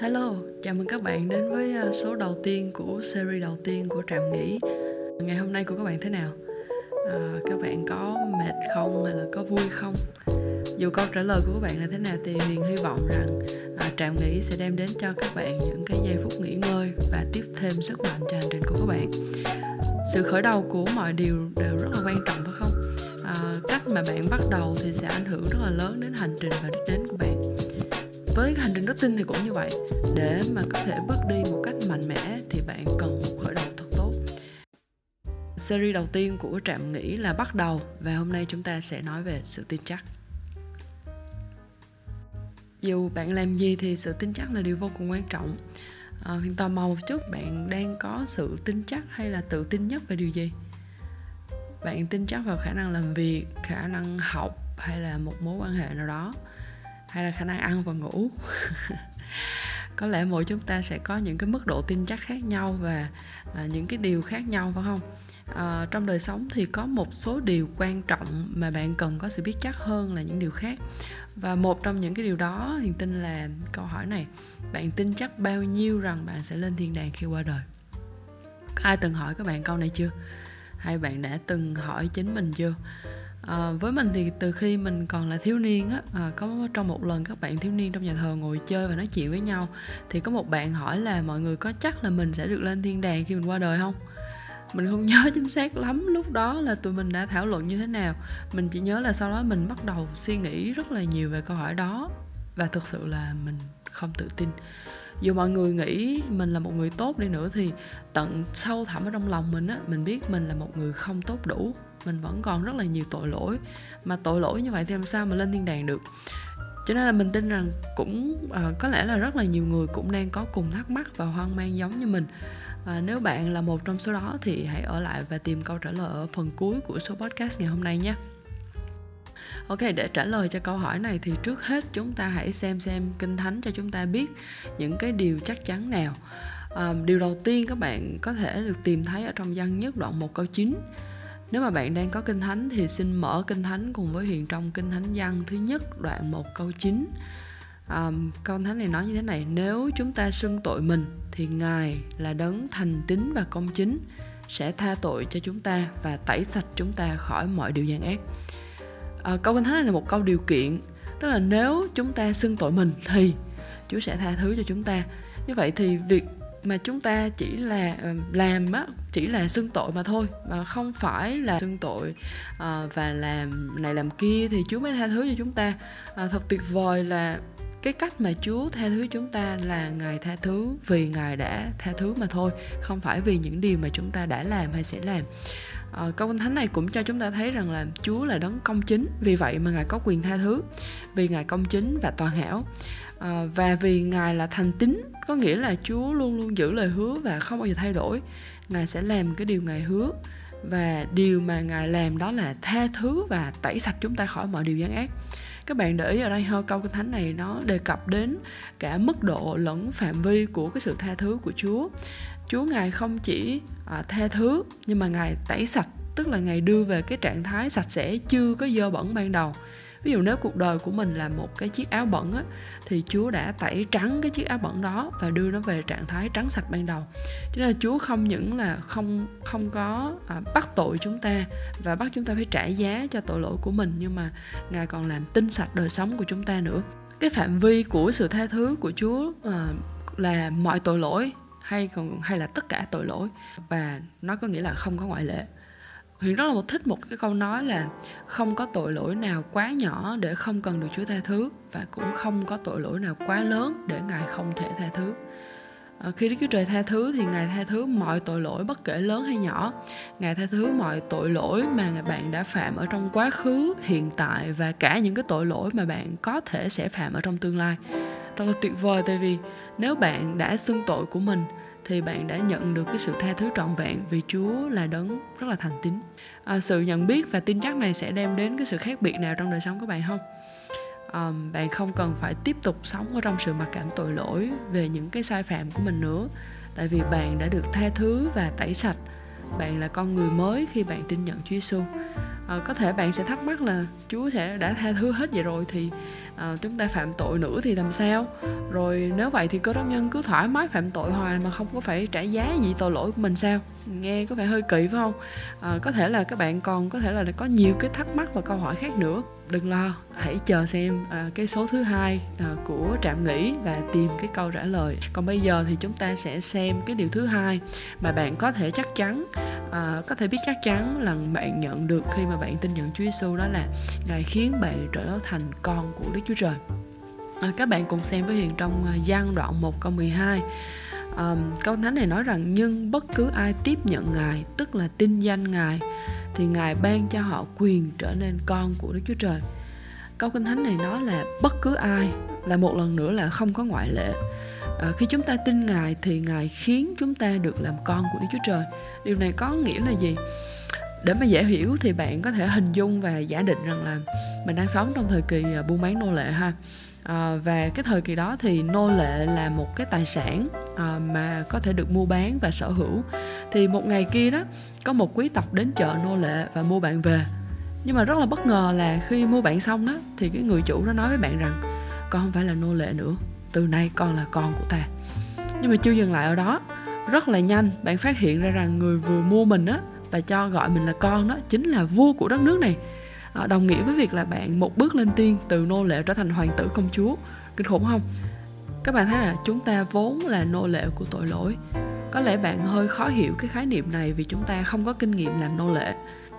Hello, chào mừng các bạn đến với ờ, số đầu tiên của series đầu tiên của Trạm Nghỉ Ngày hôm nay của các bạn thế nào? À, các bạn có mệt không hay là có vui không? Dù câu trả lời của các bạn là thế nào thì Huyền hy vọng rằng à, Trạm Nghỉ sẽ đem đến cho các bạn những cái giây phút nghỉ ngơi và tiếp thêm sức mạnh cho hành trình của các bạn Sự khởi đầu của mọi điều đều rất là quan trọng phải không? À, cách mà bạn bắt đầu thì sẽ ảnh hưởng rất là lớn đến hành trình và đích đến của bạn với hành trình đức tin thì cũng như vậy. Để mà có thể bước đi một cách mạnh mẽ thì bạn cần một khởi đầu thật tốt. Series đầu tiên của trạm nghĩ là bắt đầu và hôm nay chúng ta sẽ nói về sự tin chắc. Dù bạn làm gì thì sự tin chắc là điều vô cùng quan trọng. À, hiện tò mò một chút bạn đang có sự tin chắc hay là tự tin nhất về điều gì? Bạn tin chắc vào khả năng làm việc khả năng học hay là một mối quan hệ nào đó hay là khả năng ăn và ngủ. Có lẽ mỗi chúng ta sẽ có những cái mức độ tin chắc khác nhau và à, những cái điều khác nhau phải không? À, trong đời sống thì có một số điều quan trọng mà bạn cần có sự biết chắc hơn là những điều khác. Và một trong những cái điều đó hiền tin là câu hỏi này bạn tin chắc bao nhiêu rằng bạn sẽ lên thiên đàng khi qua đời? Có ai từng hỏi các bạn câu này chưa? Hay bạn đã từng hỏi chính mình chưa? À, với mình thì từ khi mình còn là thiếu niên á à, có trong một lần các bạn thiếu niên trong nhà thờ ngồi chơi và nói chuyện với nhau thì có một bạn hỏi là mọi người có chắc là mình sẽ được lên thiên đàng khi mình qua đời không? Mình không nhớ chính xác lắm lúc đó là tụi mình đã thảo luận như thế nào. Mình chỉ nhớ là sau đó mình bắt đầu suy nghĩ rất là nhiều về câu hỏi đó và thực sự là mình không tự tin. Dù mọi người nghĩ mình là một người tốt đi nữa thì tận sâu thẳm ở trong lòng mình á mình biết mình là một người không tốt đủ mình vẫn còn rất là nhiều tội lỗi. Mà tội lỗi như vậy thì làm sao mà lên thiên đàng được? Cho nên là mình tin rằng cũng uh, có lẽ là rất là nhiều người cũng đang có cùng thắc mắc và hoang mang giống như mình. À, nếu bạn là một trong số đó thì hãy ở lại và tìm câu trả lời ở phần cuối của số podcast ngày hôm nay nhé. Ok, để trả lời cho câu hỏi này thì trước hết chúng ta hãy xem xem kinh thánh cho chúng ta biết những cái điều chắc chắn nào. À, điều đầu tiên các bạn có thể được tìm thấy ở trong văn nhất đoạn 1 câu 9 nếu mà bạn đang có kinh thánh thì xin mở kinh thánh cùng với Huyền trong kinh thánh văn thứ nhất đoạn 1 câu 9 À, câu thánh này nói như thế này nếu chúng ta xưng tội mình thì ngài là đấng thành tín và công chính sẽ tha tội cho chúng ta và tẩy sạch chúng ta khỏi mọi điều gian ác. À, câu kinh thánh này là một câu điều kiện tức là nếu chúng ta xưng tội mình thì chúa sẽ tha thứ cho chúng ta. Như vậy thì việc mà chúng ta chỉ là ờ, làm á chỉ là xưng tội mà thôi mà không phải là xưng tội ờ, và làm này làm kia thì Chúa mới tha thứ cho chúng ta. Ờ, thật tuyệt vời là cái cách mà Chúa tha thứ chúng ta là Ngài tha thứ vì Ngài đã tha thứ mà thôi không phải vì những điều mà chúng ta đã làm hay sẽ làm. À, câu kinh thánh này cũng cho chúng ta thấy rằng là Chúa là đấng công chính vì vậy mà Ngài có quyền tha thứ vì Ngài công chính và toàn hảo à, và vì ngài là thành tín có nghĩa là chúa luôn luôn giữ lời hứa và không bao giờ thay đổi ngài sẽ làm cái điều ngài hứa. Và điều mà ngài làm đó là tha thứ và tẩy sạch chúng ta khỏi mọi điều gian ác. Các bạn để ý ở đây hơi câu kinh thánh này nó đề cập đến cả mức độ lẫn phạm vi của cái sự tha thứ của chúa. Chúa ngài không chỉ à, tha thứ nhưng mà ngài tẩy sạch tức là ngài đưa về cái trạng thái sạch sẽ chưa có dơ bẩn ban đầu ví dụ nếu cuộc đời của mình là một cái chiếc áo bẩn á, thì Chúa đã tẩy trắng cái chiếc áo bẩn đó và đưa nó về trạng thái trắng sạch ban đầu. Cho nên là Chúa không những là không không có à, bắt tội chúng ta và bắt chúng ta phải trả giá cho tội lỗi của mình nhưng mà ngài còn làm tinh sạch đời sống của chúng ta nữa. Cái phạm vi của sự tha thứ của Chúa à, là mọi tội lỗi hay còn hay là tất cả tội lỗi và nó có nghĩa là không có ngoại lệ. Huyền rất là một thích một cái câu nói là không có tội lỗi nào quá nhỏ để không cần được Chúa tha thứ và cũng không có tội lỗi nào quá lớn để Ngài không thể tha thứ. À, khi Đức Chúa Trời tha thứ thì Ngài tha thứ mọi tội lỗi bất kể lớn hay nhỏ. Ngài tha thứ mọi tội lỗi mà bạn đã phạm ở trong quá khứ, hiện tại và cả những cái tội lỗi mà bạn có thể sẽ phạm ở trong tương lai. Thật là tuyệt vời tại vì nếu bạn đã xưng tội của mình thì bạn đã nhận được cái sự tha thứ trọn vẹn vì Chúa là đấng rất là thành tín. À, sự nhận biết và tin chắc này sẽ đem đến cái sự khác biệt nào trong đời sống của bạn không? Um, bạn không cần phải tiếp tục sống ở trong sự mặc cảm tội lỗi về những cái sai phạm của mình nữa tại vì bạn đã được tha thứ và tẩy sạch bạn là con người mới khi bạn tin nhận Chúa Giêsu à, ờ, có thể bạn sẽ thắc mắc là Chúa sẽ đã tha thứ hết vậy rồi thì à, chúng ta phạm tội nữa thì làm sao? Rồi nếu vậy thì cơ đốc nhân cứ thoải mái phạm tội hoài mà không có phải trả giá gì tội lỗi của mình sao? Nghe có vẻ hơi kỳ phải không? À, có thể là các bạn còn có thể là có nhiều cái thắc mắc và câu hỏi khác nữa đừng lo hãy chờ xem à, cái số thứ hai à, của trạm nghỉ và tìm cái câu trả lời. Còn bây giờ thì chúng ta sẽ xem cái điều thứ hai mà bạn có thể chắc chắn à, có thể biết chắc chắn là bạn nhận được khi mà bạn tin nhận Chúa Giêsu đó là ngài khiến bạn trở thành con của Đức Chúa Trời. À, các bạn cùng xem với Hiền trong à, gian đoạn 1 câu 12 um, câu thánh này nói rằng nhưng bất cứ ai tiếp nhận ngài tức là tin danh ngài thì ngài ban cho họ quyền trở nên con của đức chúa trời. Câu kinh thánh này nói là bất cứ ai là một lần nữa là không có ngoại lệ. À, khi chúng ta tin ngài thì ngài khiến chúng ta được làm con của đức chúa trời. Điều này có nghĩa là gì? Để mà dễ hiểu thì bạn có thể hình dung và giả định rằng là mình đang sống trong thời kỳ à, buôn bán nô lệ ha. À, và cái thời kỳ đó thì nô lệ là một cái tài sản à, mà có thể được mua bán và sở hữu thì một ngày kia đó có một quý tộc đến chợ nô lệ và mua bạn về. Nhưng mà rất là bất ngờ là khi mua bạn xong đó thì cái người chủ nó nói với bạn rằng con không phải là nô lệ nữa từ nay con là con của ta. Nhưng mà chưa dừng lại ở đó rất là nhanh bạn phát hiện ra rằng người vừa mua mình á và cho gọi mình là con đó chính là vua của đất nước này. À, đồng nghĩa với việc là bạn một bước lên tiên từ nô lệ trở thành hoàng tử công chúa kinh khủng không? Các bạn thấy là chúng ta vốn là nô lệ của tội lỗi có lẽ bạn hơi khó hiểu cái khái niệm này vì chúng ta không có kinh nghiệm làm nô lệ.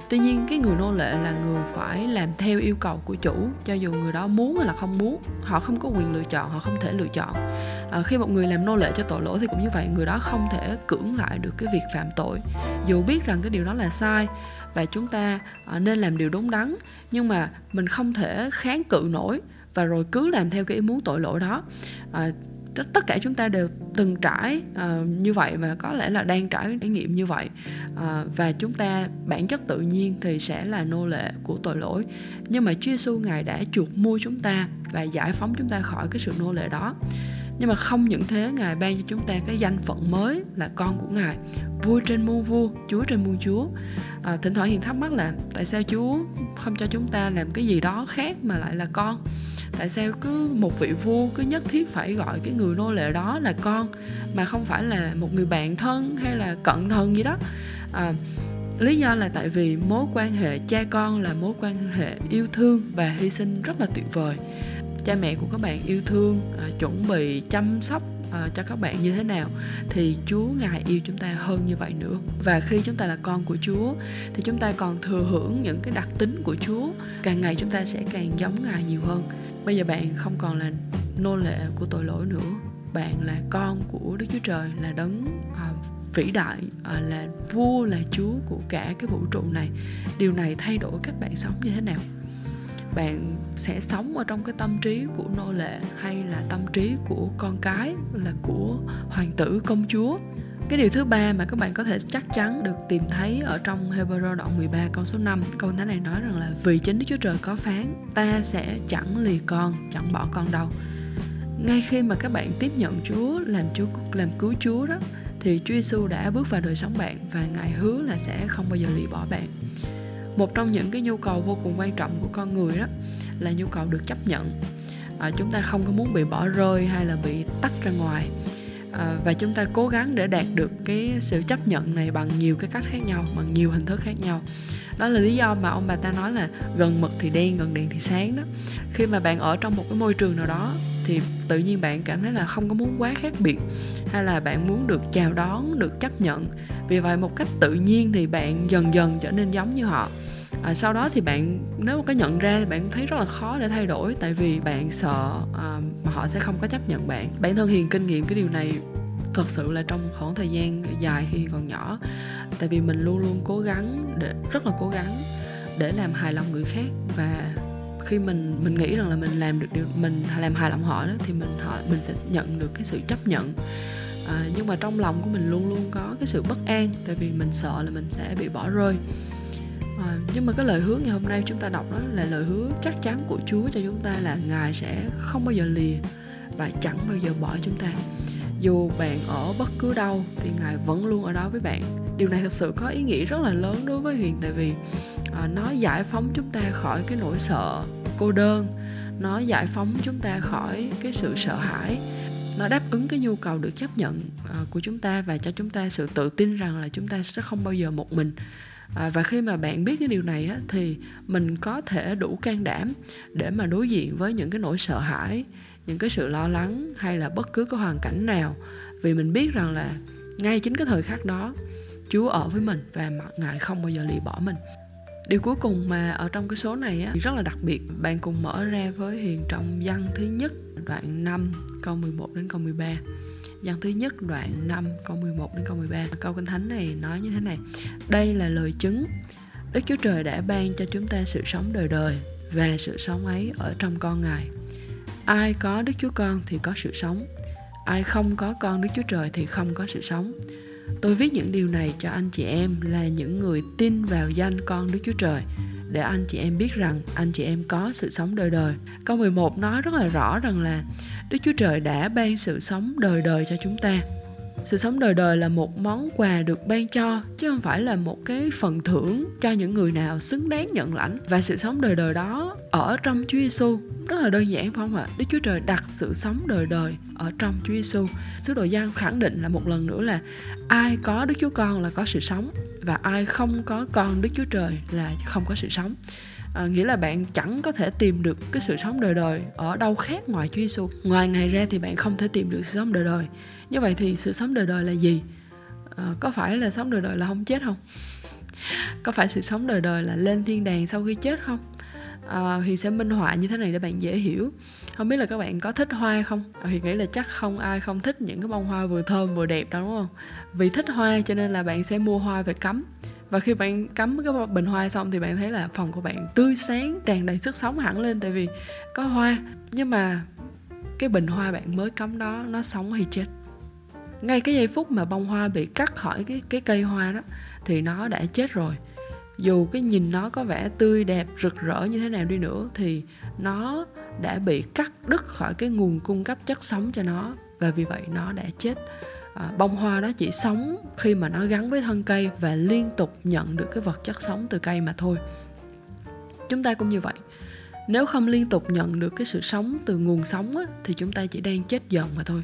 Tuy nhiên cái người nô lệ là người phải làm theo yêu cầu của chủ cho dù người đó muốn hay là không muốn. Họ không có quyền lựa chọn họ không thể lựa chọn. À, khi một người làm nô lệ cho tội lỗi thì cũng như vậy người đó không thể cưỡng lại được cái việc phạm tội. Dù biết rằng cái điều đó là sai và chúng ta à, nên làm điều đúng đắn nhưng mà mình không thể kháng cự nổi và rồi cứ làm theo cái ý muốn tội lỗi đó. À, tất cả chúng ta đều từng trải uh, như vậy và có lẽ là đang trải trải nghiệm như vậy. Uh, và chúng ta bản chất tự nhiên thì sẽ là nô lệ của tội lỗi. Nhưng mà Chúa Giêsu ngài đã chuộc mua chúng ta và giải phóng chúng ta khỏi cái sự nô lệ đó. Nhưng mà không những thế ngài ban cho chúng ta cái danh phận mới là con của ngài vua trên muôn vua chúa trên muôn chúa. À, thỉnh thoảng hiền thắc mắc là tại sao chúa không cho chúng ta làm cái gì đó khác mà lại là con? Tại sao cứ một vị vua cứ nhất thiết phải gọi cái người nô lệ đó là con mà không phải là một người bạn thân hay là cận thân gì đó? À, lý do là tại vì mối quan hệ cha con là mối quan hệ yêu thương và hy sinh rất là tuyệt vời. Cha mẹ của các bạn yêu thương à, chuẩn bị chăm sóc à, cho các bạn như thế nào thì Chúa ngài yêu chúng ta hơn như vậy nữa. Và khi chúng ta là con của Chúa thì chúng ta còn thừa hưởng những cái đặc tính của Chúa. Càng ngày chúng ta sẽ càng giống ngài nhiều hơn bây giờ bạn không còn là nô lệ của tội lỗi nữa. Bạn là con của Đức Chúa Trời là đấng uh, vĩ đại uh, là vua là Chúa của cả cái vũ trụ này. Điều này thay đổi cách bạn sống như thế nào? Bạn sẽ sống ở trong cái tâm trí của nô lệ hay là tâm trí của con cái là của hoàng tử công chúa? Cái điều thứ ba mà các bạn có thể chắc chắn được tìm thấy ở trong Hebrew đoạn 13 câu số 5 Câu thánh này nói rằng là Vì chính Đức Chúa Trời có phán Ta sẽ chẳng lì con, chẳng bỏ con đâu. Ngay khi mà các bạn tiếp nhận Chúa làm Chúa làm cứu Chúa đó Thì Chúa Giêsu đã bước vào đời sống bạn Và Ngài hứa là sẽ không bao giờ lì bỏ bạn. Một trong những cái nhu cầu vô cùng quan trọng của con người đó là nhu cầu được chấp nhận. À, chúng ta không có muốn bị bỏ rơi hay là bị tách ra ngoài à, và chúng ta cố gắng để đạt được cái sự chấp nhận này bằng nhiều cái cách khác nhau bằng nhiều hình thức khác nhau. Đó là lý do mà ông bà ta nói là gần mực thì đen gần đèn thì sáng đó. Khi mà bạn ở trong một cái môi trường nào đó thì tự nhiên bạn cảm thấy là không có muốn quá khác biệt hay là bạn muốn được chào đón được chấp nhận. Vì vậy một cách tự nhiên thì bạn dần dần trở nên giống như họ à, sau đó thì bạn nếu có nhận ra thì bạn thấy rất là khó để thay đổi tại vì bạn sợ à, mà họ sẽ không có chấp nhận bạn. Bản thân hiền kinh nghiệm cái điều này thật sự là trong khoảng thời gian dài khi còn nhỏ tại vì mình luôn luôn cố gắng để rất là cố gắng để làm hài lòng người khác. Và khi mình mình nghĩ rằng là mình làm được điều mình làm hài lòng họ đó thì mình họ mình sẽ nhận được cái sự chấp nhận. À, nhưng mà trong lòng của mình luôn luôn có cái sự bất an tại vì mình sợ là mình sẽ bị bỏ rơi à, nhưng mà cái lời hứa ngày hôm nay chúng ta đọc đó là lời hứa chắc chắn của Chúa cho chúng ta là Ngài sẽ không bao giờ lìa và chẳng bao giờ bỏ chúng ta. Dù bạn ở bất cứ đâu thì ngài vẫn luôn ở đó với bạn. Điều này thật sự có ý nghĩa rất là lớn đối với huyền tại vì à, nó giải phóng chúng ta khỏi cái nỗi sợ cô đơn nó giải phóng chúng ta khỏi cái sự sợ hãi nó đáp ứng cái nhu cầu được chấp nhận ờ, của chúng ta và cho chúng ta sự tự tin rằng là chúng ta sẽ không bao giờ một mình à, và khi mà bạn biết cái điều này á, thì mình có thể đủ can đảm để mà đối diện với những cái nỗi sợ hãi những cái sự lo lắng hay là bất cứ cái hoàn cảnh nào. Vì mình biết rằng là ngay chính cái thời khắc đó chúa ở với mình và ngài không bao giờ lìa bỏ mình. Điều cuối cùng mà ở trong cái số này á rất là đặc biệt bạn cùng mở ra với hiền trong văn thứ nhất đoạn 5 câu 11 đến câu 13 gian thứ nhất, đoạn 5 câu 11 đến câu 13 Câu Kinh Thánh này nói như thế này. Đây là lời chứng. Đức Chúa Trời đã ban cho chúng ta sự sống đời đời Và sự sống ấy ở trong con Ngài. Ai có Đức Chúa Con thì có sự sống. Ai không có con Đức Chúa Trời thì không có sự sống. Tôi viết những điều này cho anh chị em là những người tin vào danh con Đức Chúa Trời để anh chị em biết rằng anh chị em có sự sống đời đời. Câu 11 nói rất là rõ rằng là Đức Chúa Trời đã ban sự sống đời đời cho chúng ta. Sự sống đời đời là một món quà được ban cho chứ không phải là một cái phần thưởng cho những người nào xứng đáng nhận lãnh và sự sống đời đời đó ở trong Chúa Giêsu rất là đơn giản phải không ạ? Đức Chúa Trời đặt sự sống đời đời ở trong Chúa Giêsu. Sứ đồ Giăng khẳng định là một lần nữa là ai có Đức Chúa Con là có sự sống và ai không có con Đức Chúa Trời là không có sự sống. À, nghĩa là bạn chẳng có thể tìm được cái sự sống đời đời ở đâu khác ngoài Chúa Giêsu. Ngoài ngày ra thì bạn không thể tìm được sự sống đời đời. Như vậy thì sự sống đời đời là gì? À, có phải là sống đời đời là không chết không? có phải sự sống đời đời là lên thiên đàng sau khi chết không? Ờ, à, thì sẽ minh họa như thế này để bạn dễ hiểu không biết là các bạn có thích hoa không ờ, thì nghĩ là chắc không ai không thích những cái bông hoa vừa thơm vừa đẹp đâu đúng không vì thích hoa cho nên là bạn sẽ mua hoa về cắm và khi bạn cắm cái bình hoa xong thì bạn thấy là phòng của bạn tươi sáng tràn đầy sức sống hẳn lên tại vì có hoa nhưng mà cái bình hoa bạn mới cắm đó nó sống hay chết ngay cái giây phút mà bông hoa bị cắt khỏi cái cái cây hoa đó thì nó đã chết rồi. Dù cái nhìn nó có vẻ tươi đẹp rực rỡ như thế nào đi nữa thì nó đã bị cắt đứt khỏi cái nguồn cung cấp chất sống cho nó. Và vì vậy nó đã chết. À, bông hoa đó chỉ sống khi mà nó gắn với thân cây và liên tục nhận được cái vật chất sống từ cây mà thôi. Chúng ta cũng như vậy. Nếu không liên tục nhận được cái sự sống từ nguồn sống á, thì chúng ta chỉ đang chết dần mà thôi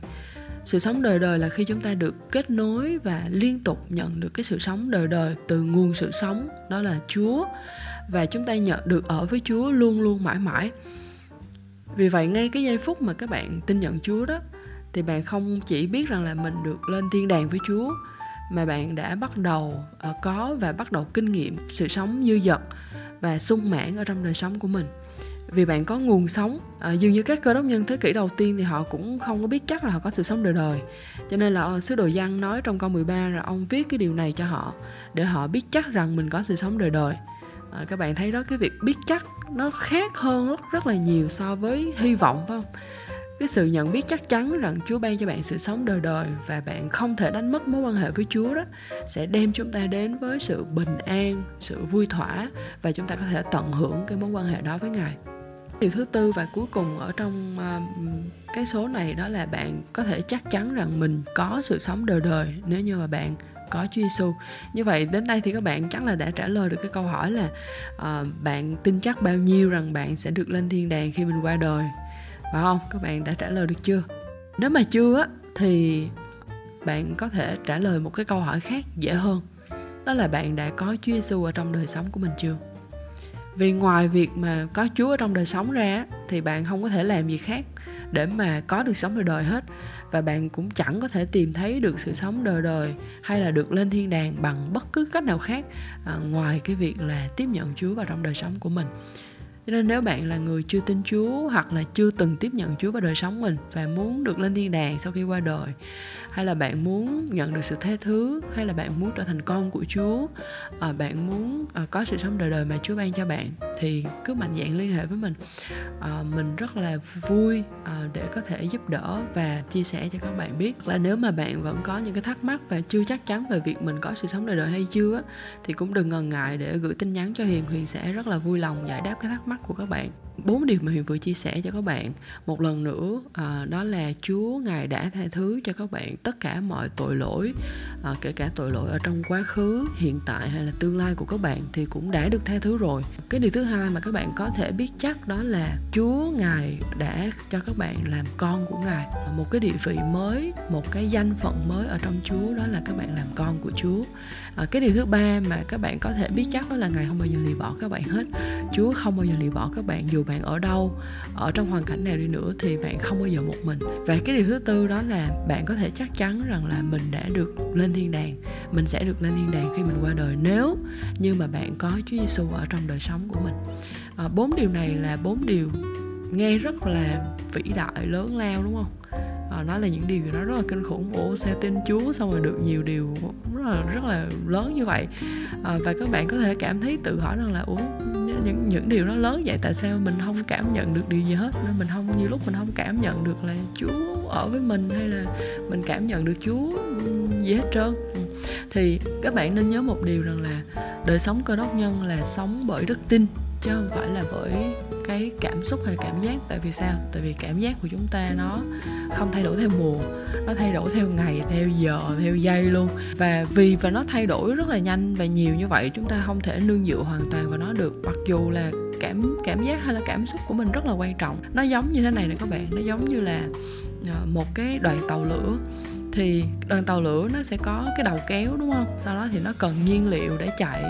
sự sống đời đời là khi chúng ta được kết nối và liên tục nhận được cái sự sống đời đời từ nguồn sự sống, đó là chúa. Và chúng ta nhận được ở với chúa luôn luôn mãi mãi. Vì vậy, ngay cái giây phút mà các bạn tin nhận chúa đó, thì bạn không chỉ biết rằng là mình được lên thiên đàng với chúa, mà bạn đã bắt đầu ờ, có và bắt đầu kinh nghiệm sự sống dư dật và sung mãn ở trong đời sống của mình vì bạn có nguồn sống. À, dường như các cơ đốc nhân thế kỷ đầu tiên thì họ cũng không có biết chắc là họ có sự sống đời đời. Cho nên là ờ, sứ đồ văn nói trong câu 13 là ông viết cái điều này cho họ để họ biết chắc rằng mình có sự sống đời đời. À, các bạn thấy đó cái việc biết chắc nó khác hơn rất rất là nhiều so với hy vọng phải không? Cái sự nhận biết chắc chắn rằng Chúa ban cho bạn sự sống đời đời và bạn không thể đánh mất mối quan hệ với Chúa đó sẽ đem chúng ta đến với sự bình an, sự vui thỏa và chúng ta có thể tận hưởng cái mối quan hệ đó với Ngài điều thứ tư và cuối cùng ở trong uh, cái số này đó là bạn có thể chắc chắn rằng mình có sự sống đời đời nếu như mà bạn có Chúa Giêsu. Như vậy đến đây thì các bạn chắc là đã trả lời được cái câu hỏi là uh, bạn tin chắc bao nhiêu rằng bạn sẽ được lên thiên đàng khi mình qua đời. Phải không? Các bạn đã trả lời được chưa? Nếu mà chưa á thì bạn có thể trả lời một cái câu hỏi khác dễ hơn. Đó là bạn đã có Chúa Giêsu ở trong đời sống của mình chưa? Vì ngoài việc mà có chúa ở trong đời sống ra thì bạn không có thể làm gì khác để mà có được sống đời đời hết. Và bạn cũng chẳng có thể tìm thấy được sự sống đời đời hay là được lên thiên đàng bằng bất cứ cách nào khác à, ngoài cái việc là tiếp nhận Chúa vào trong đời sống của mình cho nên nếu bạn là người chưa tin Chúa hoặc là chưa từng tiếp nhận Chúa vào đời sống mình và muốn được lên thiên đàng sau khi qua đời hay là bạn muốn nhận được sự tha thứ hay là bạn muốn trở thành con của Chúa à, bạn muốn à, có sự sống đời đời mà Chúa ban cho bạn thì cứ mạnh dạn liên hệ với mình. À, mình rất là vui à, để có thể giúp đỡ và chia sẻ cho các bạn biết là nếu mà bạn vẫn có những cái thắc mắc và chưa chắc chắn về việc mình có sự sống đời đời hay chưa thì cũng đừng ngần ngại để gửi tin nhắn cho Hiền. Huyền sẽ rất là vui lòng giải đáp cái thắc mắc của các bạn bốn điều mà huyền vừa chia sẻ cho các bạn. Một lần nữa à, đó là chúa ngài đã tha thứ cho các bạn tất cả mọi tội lỗi à, kể cả tội lỗi ở trong quá khứ hiện tại hay là tương lai của các bạn thì cũng đã được tha thứ rồi. Cái điều thứ hai mà các bạn có thể biết chắc đó là chúa ngài đã cho các bạn làm con của ngài. Một cái địa vị mới một cái danh phận mới ở trong chúa đó là các bạn làm con của chúa. À, cái điều thứ ba mà các bạn có thể biết chắc đó là ngài không bao giờ lì bỏ các bạn hết. Chúa không bao giờ lì bỏ các bạn dù bạn ở đâu ở trong hoàn cảnh nào đi nữa thì bạn không bao giờ một mình. Và cái điều thứ tư đó là bạn có thể chắc chắn rằng là mình đã được lên thiên đàng mình sẽ được lên thiên đàng khi mình qua đời nếu như mà bạn có Chúa Giêsu ở trong đời sống của mình. À, bốn điều này là bốn điều nghe rất là vĩ đại lớn lao đúng không? Ờ, à, nó là những điều gì đó rất là kinh khủng. Ủa sao tin Chúa xong rồi được nhiều điều rất là rất là lớn như vậy? À, và các bạn có thể cảm thấy tự hỏi rằng là ủa những những điều nó lớn vậy, tại sao mình không cảm nhận được điều gì hết? Nên mình không như lúc mình không cảm nhận được là Chúa ở với mình hay là mình cảm nhận được Chúa gì hết trơn. Thì các bạn nên nhớ một điều rằng là đời sống cơ đốc nhân là sống bởi đức tin, chứ không phải là bởi cái cảm xúc hay cảm giác, tại vì sao? Tại vì cảm giác của chúng ta nó không thay đổi theo mùa, nó thay đổi theo ngày, theo giờ, theo giây luôn. Và vì và nó thay đổi rất là nhanh và nhiều như vậy, chúng ta không thể nương dựa hoàn toàn vào nó được. Mặc dù là cảm cảm giác hay là cảm xúc của mình rất là quan trọng. Nó giống như thế này nè các bạn, nó giống như là ờ, một cái đoàn tàu lửa. Thì đoàn tàu lửa nó sẽ có cái đầu kéo, đúng không? Sau đó thì nó cần nhiên liệu để chạy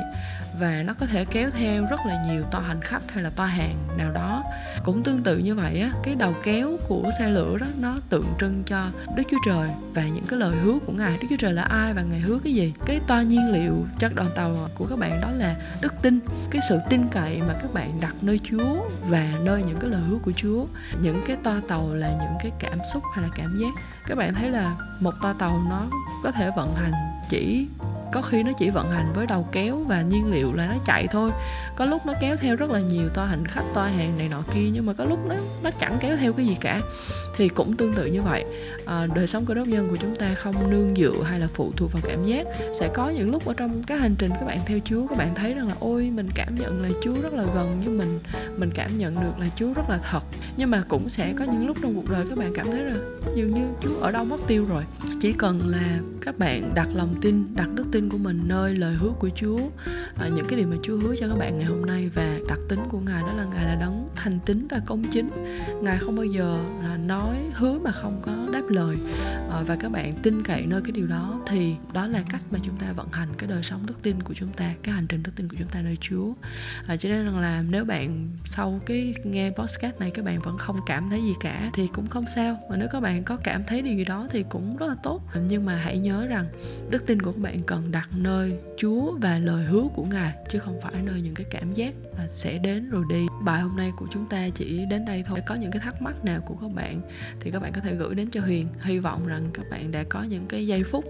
và nó có thể kéo theo rất là nhiều toa hành khách hay là toa hàng nào đó. Cũng tương tự như vậy á, cái đầu kéo của xe lửa đó, nó tượng trưng cho đức chúa trời và những cái lời hứa của ngài. Đức chúa trời là ai và ngài hứa cái gì? Cái toa nhiên liệu cho đoàn tàu của các bạn đó là đức tin. Cái sự tin cậy mà các bạn đặt nơi chúa và nơi những cái lời hứa của chúa. Những cái toa tàu là những cái cảm xúc hay là cảm giác. Các bạn thấy là một toa tàu nó có thể vận hành chỉ có khi nó chỉ vận hành với đầu kéo và nhiên liệu là nó chạy thôi. Có lúc nó kéo theo rất là nhiều toa hành khách toa hàng này nọ kia nhưng mà có lúc nó nó chẳng kéo theo cái gì cả. Thì cũng tương tự như vậy. À, đời sống cơ đốc nhân của chúng ta không nương dựa hay là phụ thuộc vào cảm giác. Sẽ có những lúc ở trong cái hành trình các bạn theo Chúa các bạn thấy rằng là ôi mình cảm nhận là Chúa rất là gần với mình mình cảm nhận được là Chúa rất là thật. Nhưng mà cũng sẽ có những lúc trong cuộc đời các bạn cảm thấy là dường như Chúa ở đâu mất tiêu rồi. Chỉ cần là các bạn đặt lòng tin đặt đức tin của mình nơi lời hứa của Chúa. À, những cái điều mà Chúa hứa cho các bạn ngày hôm nay và đặc tính của Ngài đó là Ngài là đấng thành tín và công chính. Ngài không bao giờ là nói hứa mà không có đáp lời. Ờ, và các bạn tin cậy nơi cái điều đó thì đó là cách mà chúng ta vận hành cái đời sống đức tin của chúng ta cái hành trình đức tin của chúng ta nơi Chúa. À, cho nên là nếu bạn sau cái nghe podcast này các bạn vẫn không cảm thấy gì cả thì cũng không sao. Mà nếu các bạn có cảm thấy điều gì đó thì cũng rất là tốt. Nhưng mà hãy nhớ rằng đức tin của các bạn cần đặt nơi Chúa và lời hứa của Ngài chứ không phải nơi những cái cảm giác là sẽ đến rồi đi bài hôm nay của chúng ta chỉ đến đây thôi. Có những cái thắc mắc nào của các bạn thì các bạn có thể gửi đến cho Huyền. Hy vọng rằng các bạn đã có những cái giây phút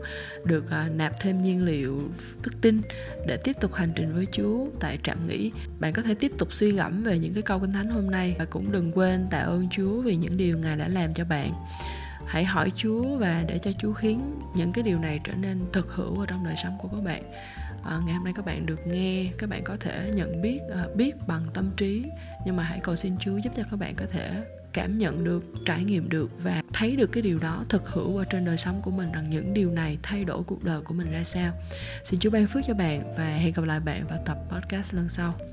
được à, nạp thêm nhiên liệu đức tin để tiếp tục hành trình với Chúa tại trạm nghỉ. Bạn có thể tiếp tục suy gẫm về những cái câu kinh thánh hôm nay và cũng đừng quên tạ ơn Chúa vì những điều Ngài đã làm cho bạn. Hãy hỏi Chúa và để cho Chúa khiến những cái điều này trở nên thực hữu ở trong đời sống của các bạn à, ngày hôm nay các bạn được nghe các bạn có thể nhận biết à, biết bằng tâm trí. Nhưng mà hãy cầu xin Chúa giúp cho các bạn có thể cảm nhận được trải nghiệm được và thấy được cái điều đó thực hữu ở trên đời sống của mình rằng những điều này thay đổi cuộc đời của mình ra sao. Xin Chúa ban phước cho bạn và hẹn gặp lại bạn vào tập podcast lần sau.